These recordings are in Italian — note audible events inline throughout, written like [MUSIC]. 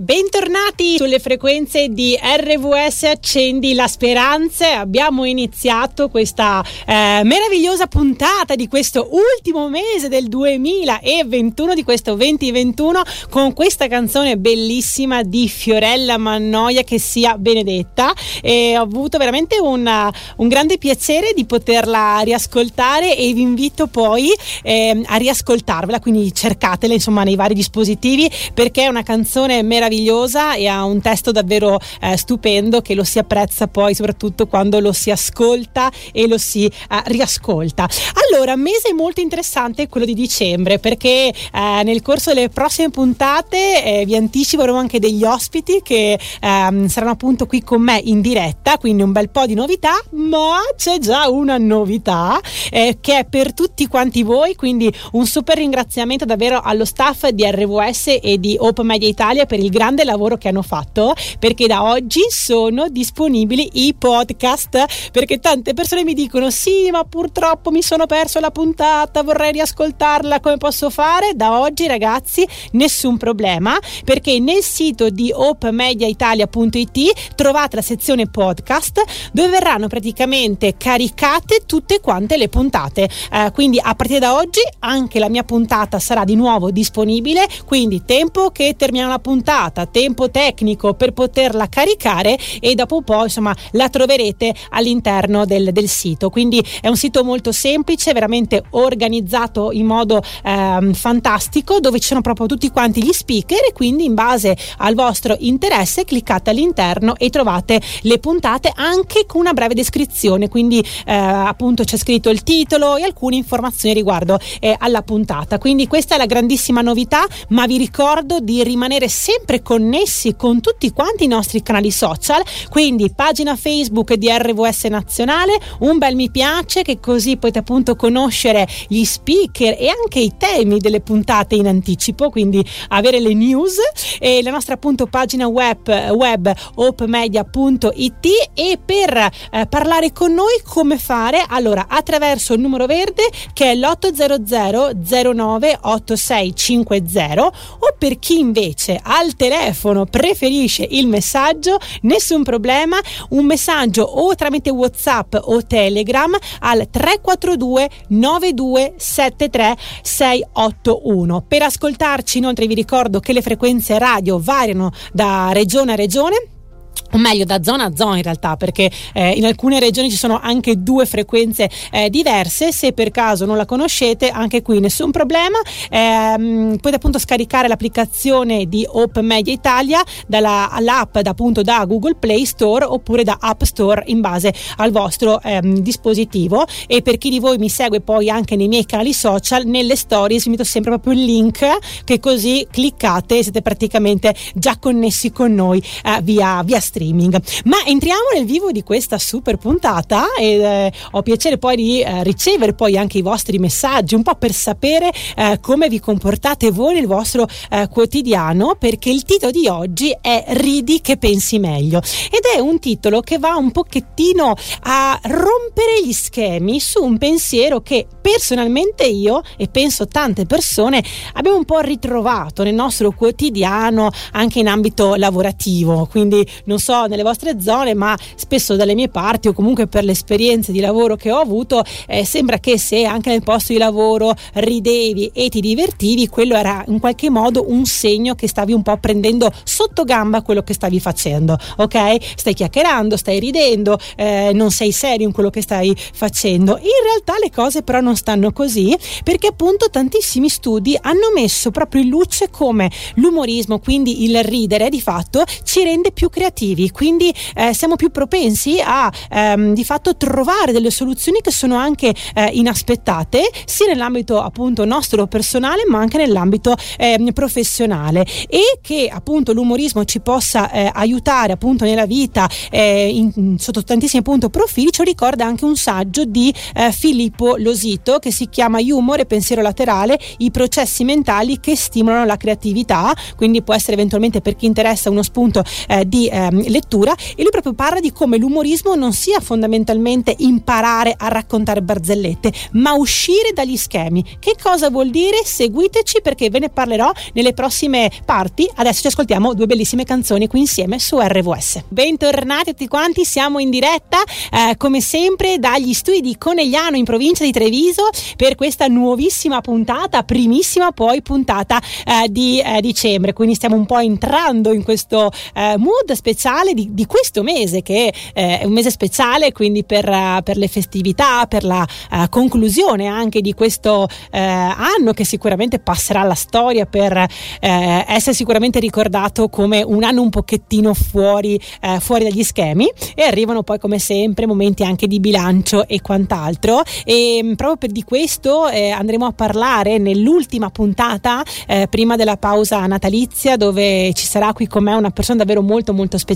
Bentornati sulle frequenze di RVS Accendi la Speranza. Abbiamo iniziato questa eh, meravigliosa puntata di questo ultimo mese del 2021, di questo 2021, con questa canzone bellissima di Fiorella Mannoia che sia benedetta. E ho avuto veramente una, un grande piacere di poterla riascoltare e vi invito poi eh, a riascoltarvela, quindi cercatela insomma nei vari dispositivi perché è una canzone meravigliosa meravigliosa e ha un testo davvero eh, stupendo che lo si apprezza poi soprattutto quando lo si ascolta e lo si eh, riascolta. Allora, mese molto interessante quello di dicembre perché eh, nel corso delle prossime puntate eh, vi anticipo anche degli ospiti che ehm, saranno appunto qui con me in diretta, quindi un bel po' di novità, ma c'è già una novità eh, che è per tutti quanti voi, quindi un super ringraziamento davvero allo staff di RVS e di Open Media Italia per il grande lavoro che hanno fatto perché da oggi sono disponibili i podcast perché tante persone mi dicono sì ma purtroppo mi sono perso la puntata vorrei riascoltarla come posso fare? Da oggi ragazzi nessun problema perché nel sito di openmediaitalia.it trovate la sezione podcast dove verranno praticamente caricate tutte quante le puntate. Eh, quindi a partire da oggi anche la mia puntata sarà di nuovo disponibile quindi tempo che termina la puntata puntata, tempo tecnico per poterla caricare e dopo un po' insomma la troverete all'interno del, del sito. Quindi è un sito molto semplice, veramente organizzato in modo ehm, fantastico dove ci sono proprio tutti quanti gli speaker e quindi in base al vostro interesse cliccate all'interno e trovate le puntate anche con una breve descrizione, quindi eh, appunto c'è scritto il titolo e alcune informazioni riguardo eh, alla puntata. Quindi questa è la grandissima novità, ma vi ricordo di rimanere sempre connessi con tutti quanti i nostri canali social, quindi pagina Facebook di RVS Nazionale, un bel mi piace che così potete appunto conoscere gli speaker e anche i temi delle puntate in anticipo, quindi avere le news e la nostra appunto pagina web, web opmedia.it e per eh, parlare con noi come fare? Allora attraverso il numero verde che è l'800 09 8650 o per chi invece al telefono telefono preferisce il messaggio, nessun problema, un messaggio o tramite WhatsApp o Telegram al 342 9273 681. Per ascoltarci inoltre vi ricordo che le frequenze radio variano da regione a regione o meglio da zona a zona in realtà perché eh, in alcune regioni ci sono anche due frequenze eh, diverse. Se per caso non la conoscete anche qui nessun problema. Eh, potete appunto scaricare l'applicazione di Open Media Italia dall'app da, appunto da Google Play Store oppure da App Store in base al vostro ehm, dispositivo. E per chi di voi mi segue poi anche nei miei canali social nelle stories vi metto sempre proprio il link che così cliccate e siete praticamente già connessi con noi eh, via, streaming. Ma entriamo nel vivo di questa super puntata e eh, ho piacere poi di eh, ricevere poi anche i vostri messaggi, un po' per sapere eh, come vi comportate voi nel vostro eh, quotidiano, perché il titolo di oggi è Ridi che pensi meglio ed è un titolo che va un pochettino a rompere gli schemi su un pensiero che personalmente io e penso tante persone abbiamo un po' ritrovato nel nostro quotidiano anche in ambito lavorativo, quindi non so nelle vostre zone, ma spesso dalle mie parti o comunque per le esperienze di lavoro che ho avuto, eh, sembra che se anche nel posto di lavoro ridevi e ti divertivi, quello era in qualche modo un segno che stavi un po' prendendo sotto gamba quello che stavi facendo, ok? Stai chiacchierando, stai ridendo, eh, non sei serio in quello che stai facendo. In realtà le cose però non stanno così perché appunto tantissimi studi hanno messo proprio in luce come l'umorismo, quindi il ridere di fatto ci rende più creativi positivi, quindi eh, siamo più propensi a ehm, di fatto trovare delle soluzioni che sono anche eh, inaspettate, sia nell'ambito appunto nostro personale, ma anche nell'ambito eh, professionale. E che appunto l'umorismo ci possa eh, aiutare appunto nella vita eh, in, sotto tantissimi appunto profili, ci ricorda anche un saggio di eh, Filippo Losito che si chiama Humor e pensiero laterale, i processi mentali che stimolano la creatività, quindi può essere eventualmente per chi interessa uno spunto di ehm, lettura e lui proprio parla di come l'umorismo non sia fondamentalmente imparare a raccontare barzellette, ma uscire dagli schemi. Che cosa vuol dire? Seguiteci perché ve ne parlerò nelle prossime parti. Adesso ci ascoltiamo due bellissime canzoni qui insieme su RVS. Bentornati a tutti quanti, siamo in diretta eh, come sempre dagli studi di Conegliano in provincia di Treviso per questa nuovissima puntata, primissima poi puntata eh, di eh, dicembre. Quindi stiamo un po' entrando in questo eh, mood speciale di, di, questo mese che eh, è un mese speciale quindi per, uh, per le festività, per la uh, conclusione anche di questo anno che sicuramente passerà alla storia per essere sicuramente ricordato come un anno un pochettino fuori, fuori dagli schemi. E arrivano poi come sempre momenti anche di bilancio e quant'altro. E mm, proprio per di questo eh, andremo a parlare nell'ultima puntata eh, prima della pausa natalizia dove ci sarà qui con me una persona davvero molto molto speciale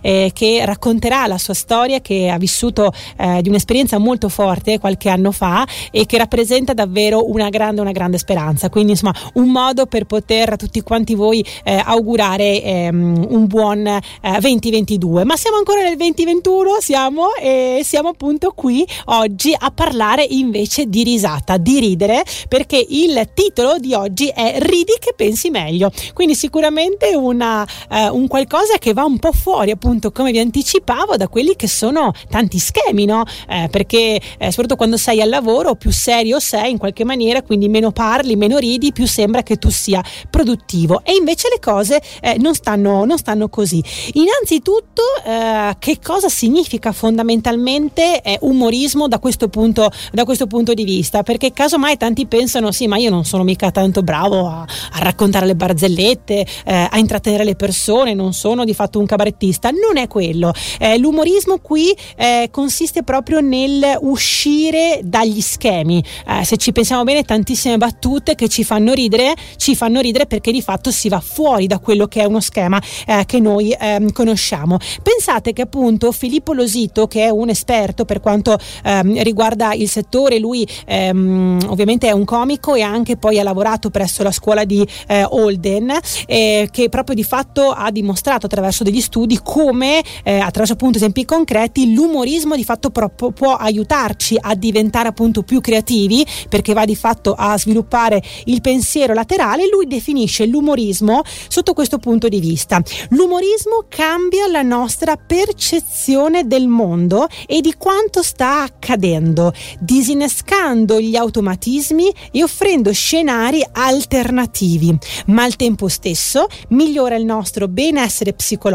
eh, che racconterà la sua storia che ha vissuto eh, di un'esperienza molto forte qualche anno fa e che rappresenta davvero una grande una grande speranza. Quindi insomma un modo per poter a tutti quanti voi eh, augurare ehm, un buon 2022 eh, ma siamo ancora nel 2021 siamo e siamo appunto qui oggi a parlare invece di risata di ridere perché il titolo di oggi è Ridi che pensi meglio. Quindi sicuramente una, uh, un qualcosa che va un po' fuori appunto come vi anticipavo da quelli che sono tanti schemi no? Eh, perché eh, soprattutto quando sei al lavoro più serio sei in qualche maniera quindi meno parli meno ridi più sembra che tu sia produttivo. E invece le cose eh, non, stanno, non stanno così. Innanzitutto eh, che cosa significa fondamentalmente eh, umorismo da questo, punto, da questo punto di vista? Perché casomai tanti pensano sì ma io non sono mica tanto bravo a, a raccontare le barzellette eh, a intrattenere le persone non sono di fatto un cabarettista. Non è quello. Eh, l'umorismo qui eh, consiste proprio nel uscire dagli schemi. Eh, se ci pensiamo bene tantissime battute che ci fanno ridere ci fanno ridere perché di fatto si va fuori da quello che è uno schema eh, che noi ehm, conosciamo. Pensate che appunto Filippo Losito che è un esperto per quanto ehm, riguarda il settore lui ehm, ovviamente è un comico e anche poi ha lavorato presso la scuola di eh, Holden eh, che proprio di fatto ha dimostrato attraverso degli studi come eh, attraverso appunto esempi concreti l'umorismo di fatto pro- può aiutarci a diventare appunto più creativi perché va di fatto a sviluppare il pensiero laterale lui definisce l'umorismo sotto questo punto di vista. L'umorismo cambia la nostra percezione del mondo e di quanto sta accadendo. Disinnescando gli automatismi e offrendo scenari alternativi, ma al tempo stesso migliora il nostro benessere psicologico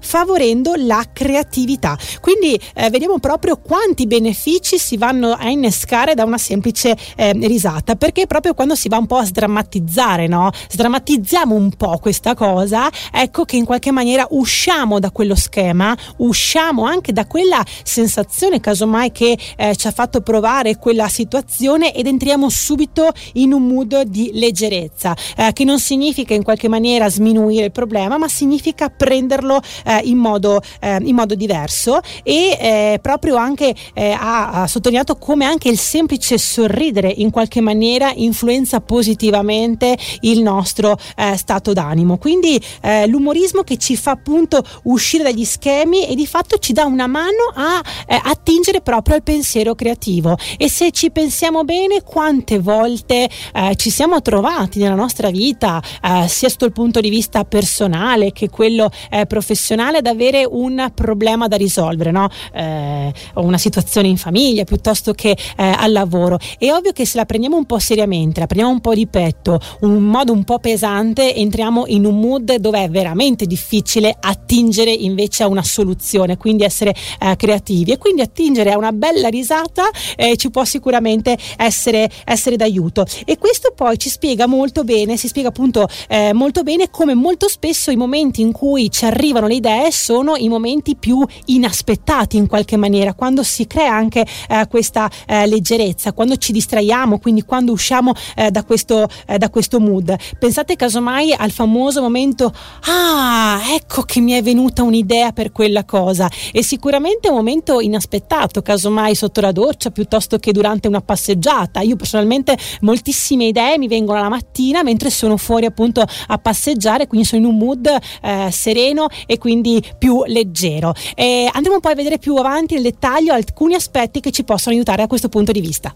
favorendo la creatività. Quindi eh, vediamo proprio quanti benefici si vanno a innescare da una semplice eh, risata, perché proprio quando si va un po' a sdrammatizzare, no? Sdrammatizziamo un po' questa cosa, ecco che in qualche maniera usciamo da quello schema, usciamo anche da quella sensazione casomai che eh, ci ha fatto provare quella situazione ed entriamo subito in un mood di leggerezza, eh, che non significa in qualche maniera sminuire il problema, ma significa prenderlo eh, in, modo, eh, in, modo, diverso e eh, proprio anche eh, ha, ha, sottolineato come anche il semplice sorridere in qualche maniera influenza positivamente il nostro stato d'animo. Quindi l'umorismo che ci fa appunto uscire dagli schemi e di fatto ci dà una mano a attingere proprio al pensiero creativo e se ci pensiamo bene quante volte eh, ci siamo trovati nella nostra vita eh, sia il punto di vista personale che quello eh, professionale ad avere un problema da risolvere no? Eh, una situazione in famiglia piuttosto che eh, al lavoro è ovvio che se la prendiamo un po' seriamente la prendiamo un po' di petto un modo un po' pesante entriamo in un mood dove è veramente difficile attingere invece a una soluzione quindi essere eh, creativi e quindi attingere a una bella risata eh, ci può sicuramente essere, essere d'aiuto. E questo poi ci spiega molto bene, si spiega appunto eh, molto bene come molto spesso i momenti in cui ci arrivano le idee sono i momenti più inaspettati in qualche maniera, quando si crea anche eh, questa eh, leggerezza, quando ci distraiamo, quindi quando usciamo eh, da, questo, eh, da questo mood. Pensate casomai al famoso momento, ah, ecco che mi è venuta un'idea per quella cosa. E sicuramente è un momento inaspettato, casomai sotto la doccia piuttosto che durante una passeggiata. Io personalmente moltissime idee mi vengono la mattina mentre sono fuori appunto a passeggiare, quindi sono in un mood eh, sereno sereno e quindi più leggero. Eh, andremo poi a vedere più avanti nel dettaglio alcuni aspetti che ci possono aiutare a questo punto di vista.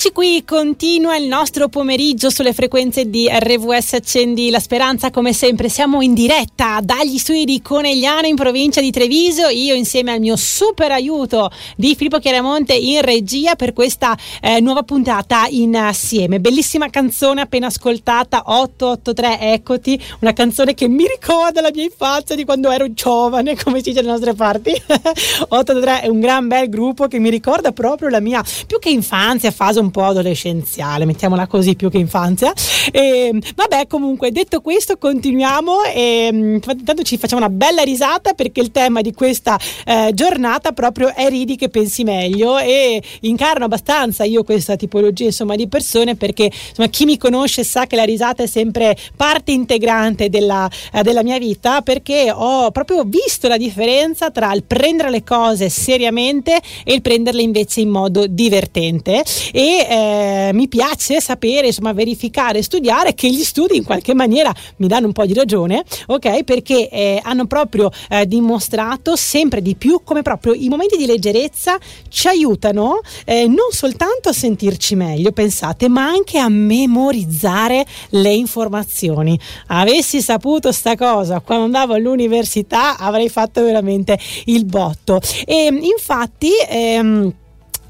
Eccoci qui, continua il nostro pomeriggio sulle frequenze di RVS Accendi la Speranza, come sempre siamo in diretta dagli studi di Conegliano in provincia di Treviso, io insieme al mio super aiuto di Filippo Chiaramonte in regia per questa eh, nuova puntata insieme. Bellissima canzone appena ascoltata, 883, eccoti, una canzone che mi ricorda la mia infanzia di quando ero giovane, [LAUGHS] come si dice dalle nostre parti. [LAUGHS] 883 è un gran bel gruppo che mi ricorda proprio la mia, più che infanzia, fase un po' adolescenziale, mettiamola così più che infanzia. E, vabbè, comunque, detto questo, continuiamo e mm, intanto ci facciamo una bella risata perché il tema di questa eh, giornata proprio è ridi che pensi meglio e incarno abbastanza io questa tipologia insomma di persone perché insomma chi mi conosce sa che la risata è sempre parte integrante della, eh, della mia vita perché ho proprio visto la differenza tra il prendere le cose seriamente e il prenderle invece in modo divertente e eh, mi piace sapere, insomma, verificare, studiare che gli studi in qualche maniera mi danno un po' di ragione, ok? Perché eh, hanno proprio eh, dimostrato sempre di più come proprio i momenti di leggerezza ci aiutano eh, non soltanto a sentirci meglio, pensate, ma anche a memorizzare le informazioni. Avessi saputo sta cosa quando andavo all'università avrei fatto veramente il botto. E infatti ehm,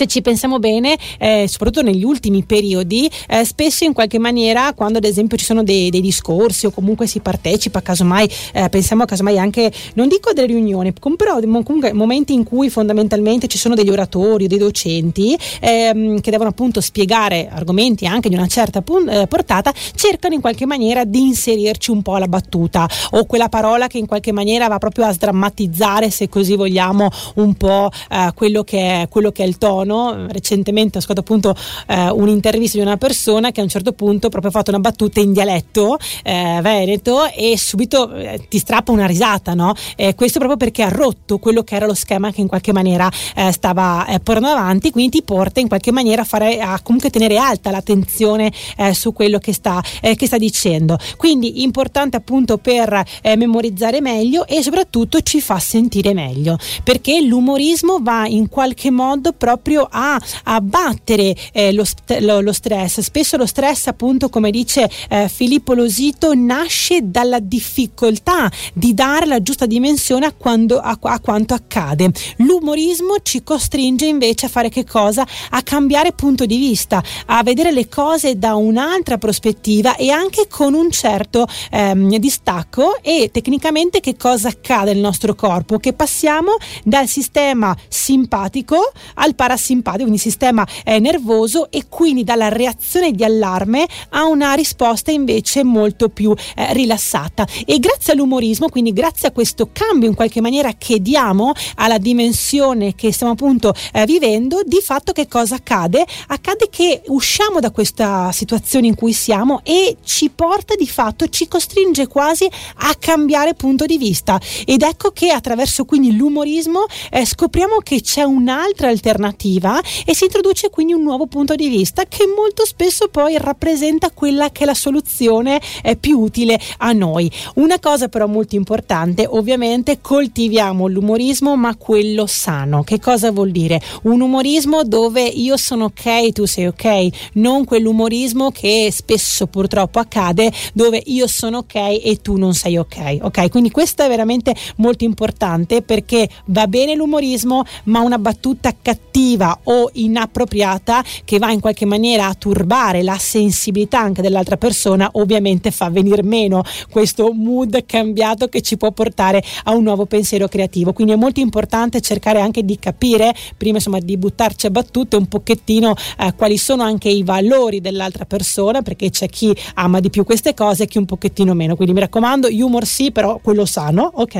se ci pensiamo bene, eh, soprattutto negli ultimi periodi, eh, spesso in qualche maniera, quando ad esempio ci sono dei, dei discorsi o comunque si partecipa, casomai eh, pensiamo casomai anche, non dico delle riunioni, però comunque momenti in cui fondamentalmente ci sono degli oratori o dei docenti ehm, che devono appunto spiegare argomenti anche di una certa eh, portata, cercano in qualche maniera di inserirci un po' la battuta o quella parola che in qualche maniera va proprio a sdrammatizzare, se così vogliamo, un po' eh, quello che, è, quello che è il tono tono. Recentemente ho ascoltato appunto eh, un'intervista di una persona che a un certo punto proprio ha fatto una battuta in dialetto eh, veneto e subito eh, ti strappa una risata, no? questo proprio perché ha rotto quello che era lo schema che in qualche maniera eh, stava eh, portando avanti, quindi ti porta in qualche maniera a, fare, a comunque tenere alta l'attenzione eh, su quello che sta, che sta, dicendo. Quindi importante appunto per memorizzare meglio e soprattutto ci fa sentire meglio perché l'umorismo va in qualche modo proprio proprio a abbattere eh, lo, lo, lo, stress. Spesso lo stress, appunto, come dice eh, Filippo Losito, nasce dalla difficoltà di dare la giusta dimensione a, quando, a, a quanto accade. L'umorismo ci costringe invece a fare che cosa? A cambiare punto di vista, a vedere le cose da un'altra prospettiva e anche con un certo ehm, distacco e tecnicamente che cosa accade nel nostro corpo? Che passiamo dal sistema simpatico al parasimpatico simpatico, quindi sistema eh, nervoso e quindi dalla reazione di allarme a una risposta invece molto più eh, rilassata. E grazie all'umorismo, quindi grazie a questo cambio in qualche maniera che diamo alla dimensione che stiamo appunto eh, vivendo, di fatto che cosa accade? Accade che usciamo da questa situazione in cui siamo e ci porta di fatto, ci costringe quasi a cambiare punto di vista. Ed ecco che attraverso quindi l'umorismo eh, scopriamo che c'è un'altra alternativa positiva e si introduce quindi un nuovo punto di vista che molto spesso poi rappresenta quella che è la soluzione eh, più utile a noi. Una cosa però molto importante, ovviamente coltiviamo l'umorismo ma quello sano. Che cosa vuol dire? Un umorismo dove io sono ok, tu sei ok, non quell'umorismo che spesso purtroppo accade dove io sono ok e tu non sei ok. Ok, quindi questo è veramente molto importante perché va bene l'umorismo, ma una battuta cattiva o inappropriata che va in qualche maniera a turbare la sensibilità anche dell'altra persona, ovviamente fa venire meno questo mood cambiato che ci può portare a un nuovo pensiero creativo. Quindi è molto importante cercare anche di capire, prima insomma di buttarci a battute un pochettino eh, quali sono anche i valori dell'altra persona, perché c'è chi ama di più queste cose e chi un pochettino meno. Quindi mi raccomando, humor sì, però quello sano, ok?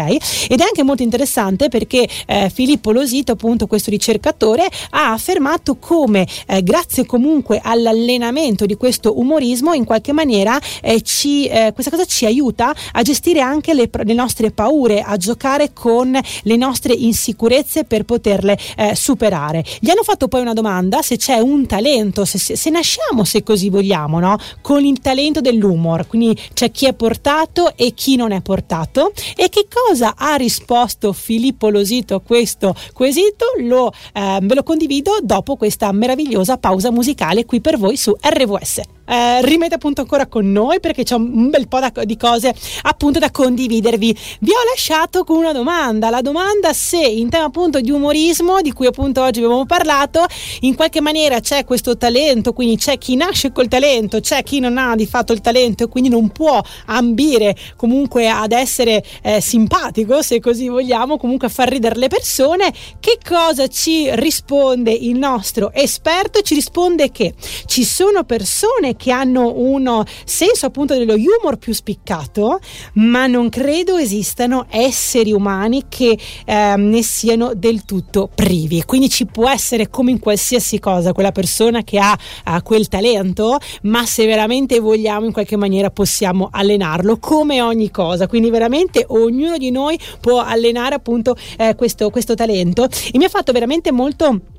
Ed è anche molto interessante perché eh, Filippo Losito, appunto questo ricercatore, ha affermato come eh, grazie comunque all'allenamento di questo umorismo in qualche maniera eh, ci, eh, questa cosa ci aiuta a gestire anche le, le, nostre paure, a giocare con le nostre insicurezze per poterle eh, superare. Gli hanno fatto poi una domanda se c'è un talento, se, se, se nasciamo, se così vogliamo, no? con il talento dell'humor, quindi c'è chi è portato e chi non è portato e che cosa ha risposto Filippo Losito a questo quesito lo, eh, ve lo condivido dopo questa meravigliosa pausa musicale qui per voi su RVS eh, rimanete appunto ancora con noi perché c'è un bel po' da, di cose appunto da condividervi. Vi ho lasciato con una domanda, la domanda se in tema appunto di umorismo di cui appunto oggi abbiamo parlato, in qualche maniera c'è questo talento, quindi c'è chi nasce col talento, c'è chi non ha di fatto il talento e quindi non può ambire comunque ad essere eh, simpatico, se così vogliamo, comunque a far ridere le persone. Che cosa ci risponde il nostro esperto? Ci risponde che ci sono persone che hanno un senso appunto dello humor più spiccato, ma non credo esistano esseri umani che eh, ne siano del tutto privi. Quindi ci può essere come in qualsiasi cosa quella persona che ha uh, quel talento, ma se veramente vogliamo in qualche maniera possiamo allenarlo come ogni cosa. Quindi veramente ognuno di noi può allenare appunto eh, questo, questo talento e mi ha fatto veramente molto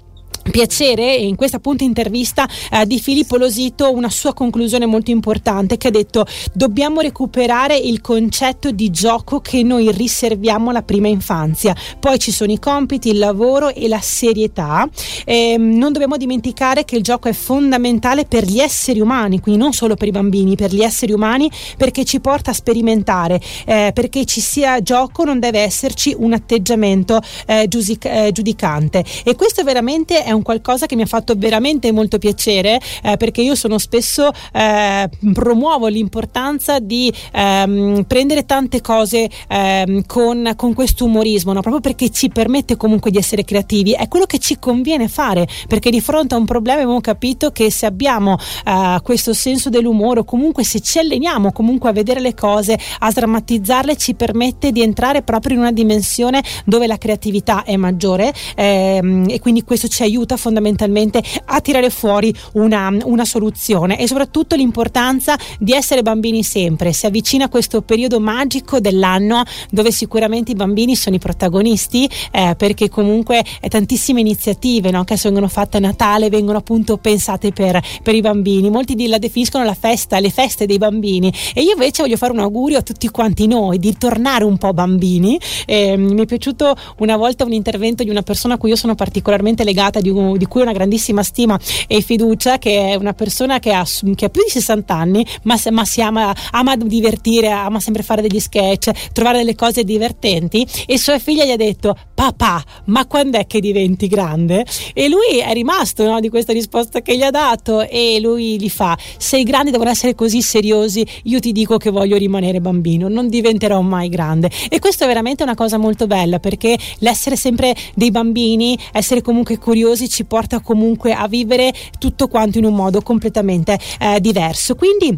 piacere in questa appunto intervista eh, di Filippo Losito una sua conclusione molto importante che ha detto dobbiamo recuperare il concetto di gioco che noi riserviamo alla prima infanzia. Poi ci sono i compiti, il lavoro e la serietà. Eh, non dobbiamo dimenticare che il gioco è fondamentale per gli esseri umani quindi non solo per i bambini per gli esseri umani perché ci porta a sperimentare. Eh, perché ci sia gioco non deve esserci un atteggiamento eh, giudic- eh, giudicante. E questo veramente è è un qualcosa che mi ha fatto veramente molto piacere eh, perché io sono spesso eh, promuovo l'importanza di ehm, prendere tante cose ehm, con, con questo umorismo, no? proprio perché ci permette comunque di essere creativi, è quello che ci conviene fare perché di fronte a un problema abbiamo capito che se abbiamo eh, questo senso dell'umore o comunque se ci alleniamo comunque a vedere le cose, a sdrammatizzarle ci permette di entrare proprio in una dimensione dove la creatività è maggiore ehm, e quindi questo ci aiuta aiuta fondamentalmente a tirare fuori una, una soluzione e soprattutto l'importanza di essere bambini sempre. Si avvicina questo periodo magico dell'anno dove sicuramente i bambini sono i protagonisti eh, perché comunque tantissime iniziative no, che vengono fatte a Natale vengono appunto pensate per, per i bambini. Molti la definiscono la festa, le feste dei bambini e io invece voglio fare un augurio a tutti quanti noi di tornare un po' bambini. Eh, mi è piaciuto una volta un intervento di una persona a cui io sono particolarmente legata di di cui ho una grandissima stima e fiducia, che è una persona che ha, che ha più di 60 anni, ma, ma si ama, ama divertire, ama sempre fare degli sketch, trovare delle cose divertenti. E sua figlia gli ha detto: Papà, ma quando è che diventi grande? E lui è rimasto no, di questa risposta che gli ha dato. E lui gli fa: Se i grandi devono essere così seriosi, io ti dico che voglio rimanere bambino, non diventerò mai grande. E questo è veramente una cosa molto bella perché l'essere sempre dei bambini, essere comunque curiosi, ci porta comunque a vivere tutto quanto in un modo completamente eh, diverso. Quindi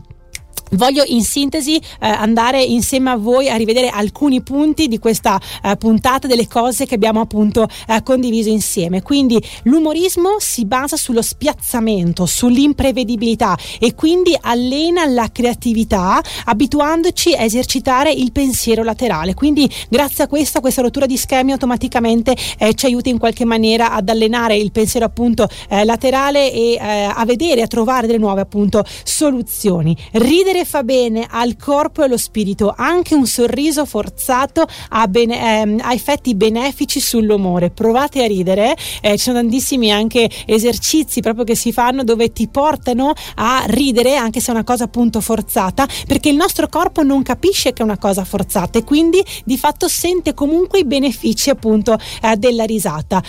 Voglio in sintesi eh, andare insieme a voi a rivedere alcuni punti di questa eh, puntata delle cose che abbiamo appunto eh, condiviso insieme. Quindi l'umorismo si basa sullo spiazzamento, sull'imprevedibilità e quindi allena la creatività abituandoci a esercitare il pensiero laterale. Quindi grazie a questa, questa rottura di schemi automaticamente eh, ci aiuta in qualche maniera ad allenare il pensiero appunto eh, laterale e eh, a vedere, a trovare delle nuove appunto soluzioni. Ridere fa bene al corpo e allo spirito, anche un sorriso forzato ha, bene, ehm, ha effetti benefici sull'umore. Provate a ridere, eh, ci sono tantissimi anche esercizi proprio che si fanno dove ti portano a ridere anche se è una cosa appunto forzata, perché il nostro corpo non capisce che è una cosa forzata e quindi di fatto sente comunque i benefici appunto eh, della risata.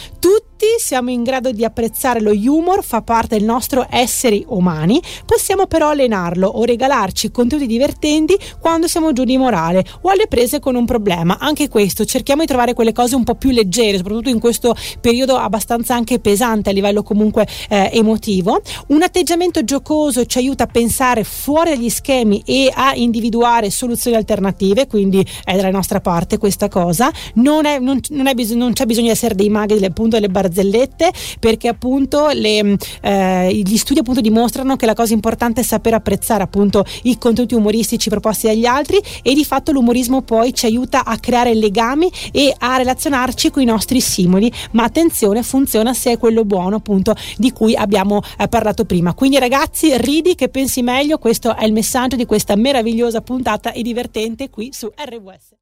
Tutti siamo in grado di apprezzare lo humor, fa parte del nostro essere umani, possiamo però allenarlo o regalarci contenuti divertenti quando siamo giù di morale o alle prese con un problema. Anche questo, cerchiamo di trovare quelle cose un po' più leggere, soprattutto in questo periodo abbastanza anche pesante a livello comunque eh, emotivo. Un atteggiamento giocoso ci aiuta a pensare fuori dagli schemi e a individuare soluzioni alternative, quindi è dalla nostra parte questa cosa. Non, è, non, non, è bis- non c'è bisogno di essere dei maghi, appunto delle barzellette barzellette perché appunto le, eh, gli studi appunto dimostrano che la cosa importante è saper apprezzare appunto i contenuti umoristici proposti dagli altri e di fatto l'umorismo poi ci aiuta a creare legami e a relazionarci con i nostri simili. Ma attenzione funziona se è quello buono appunto di cui abbiamo eh, parlato prima. Quindi ragazzi ridi che pensi meglio. Questo è il messaggio di questa meravigliosa puntata e divertente qui su RWS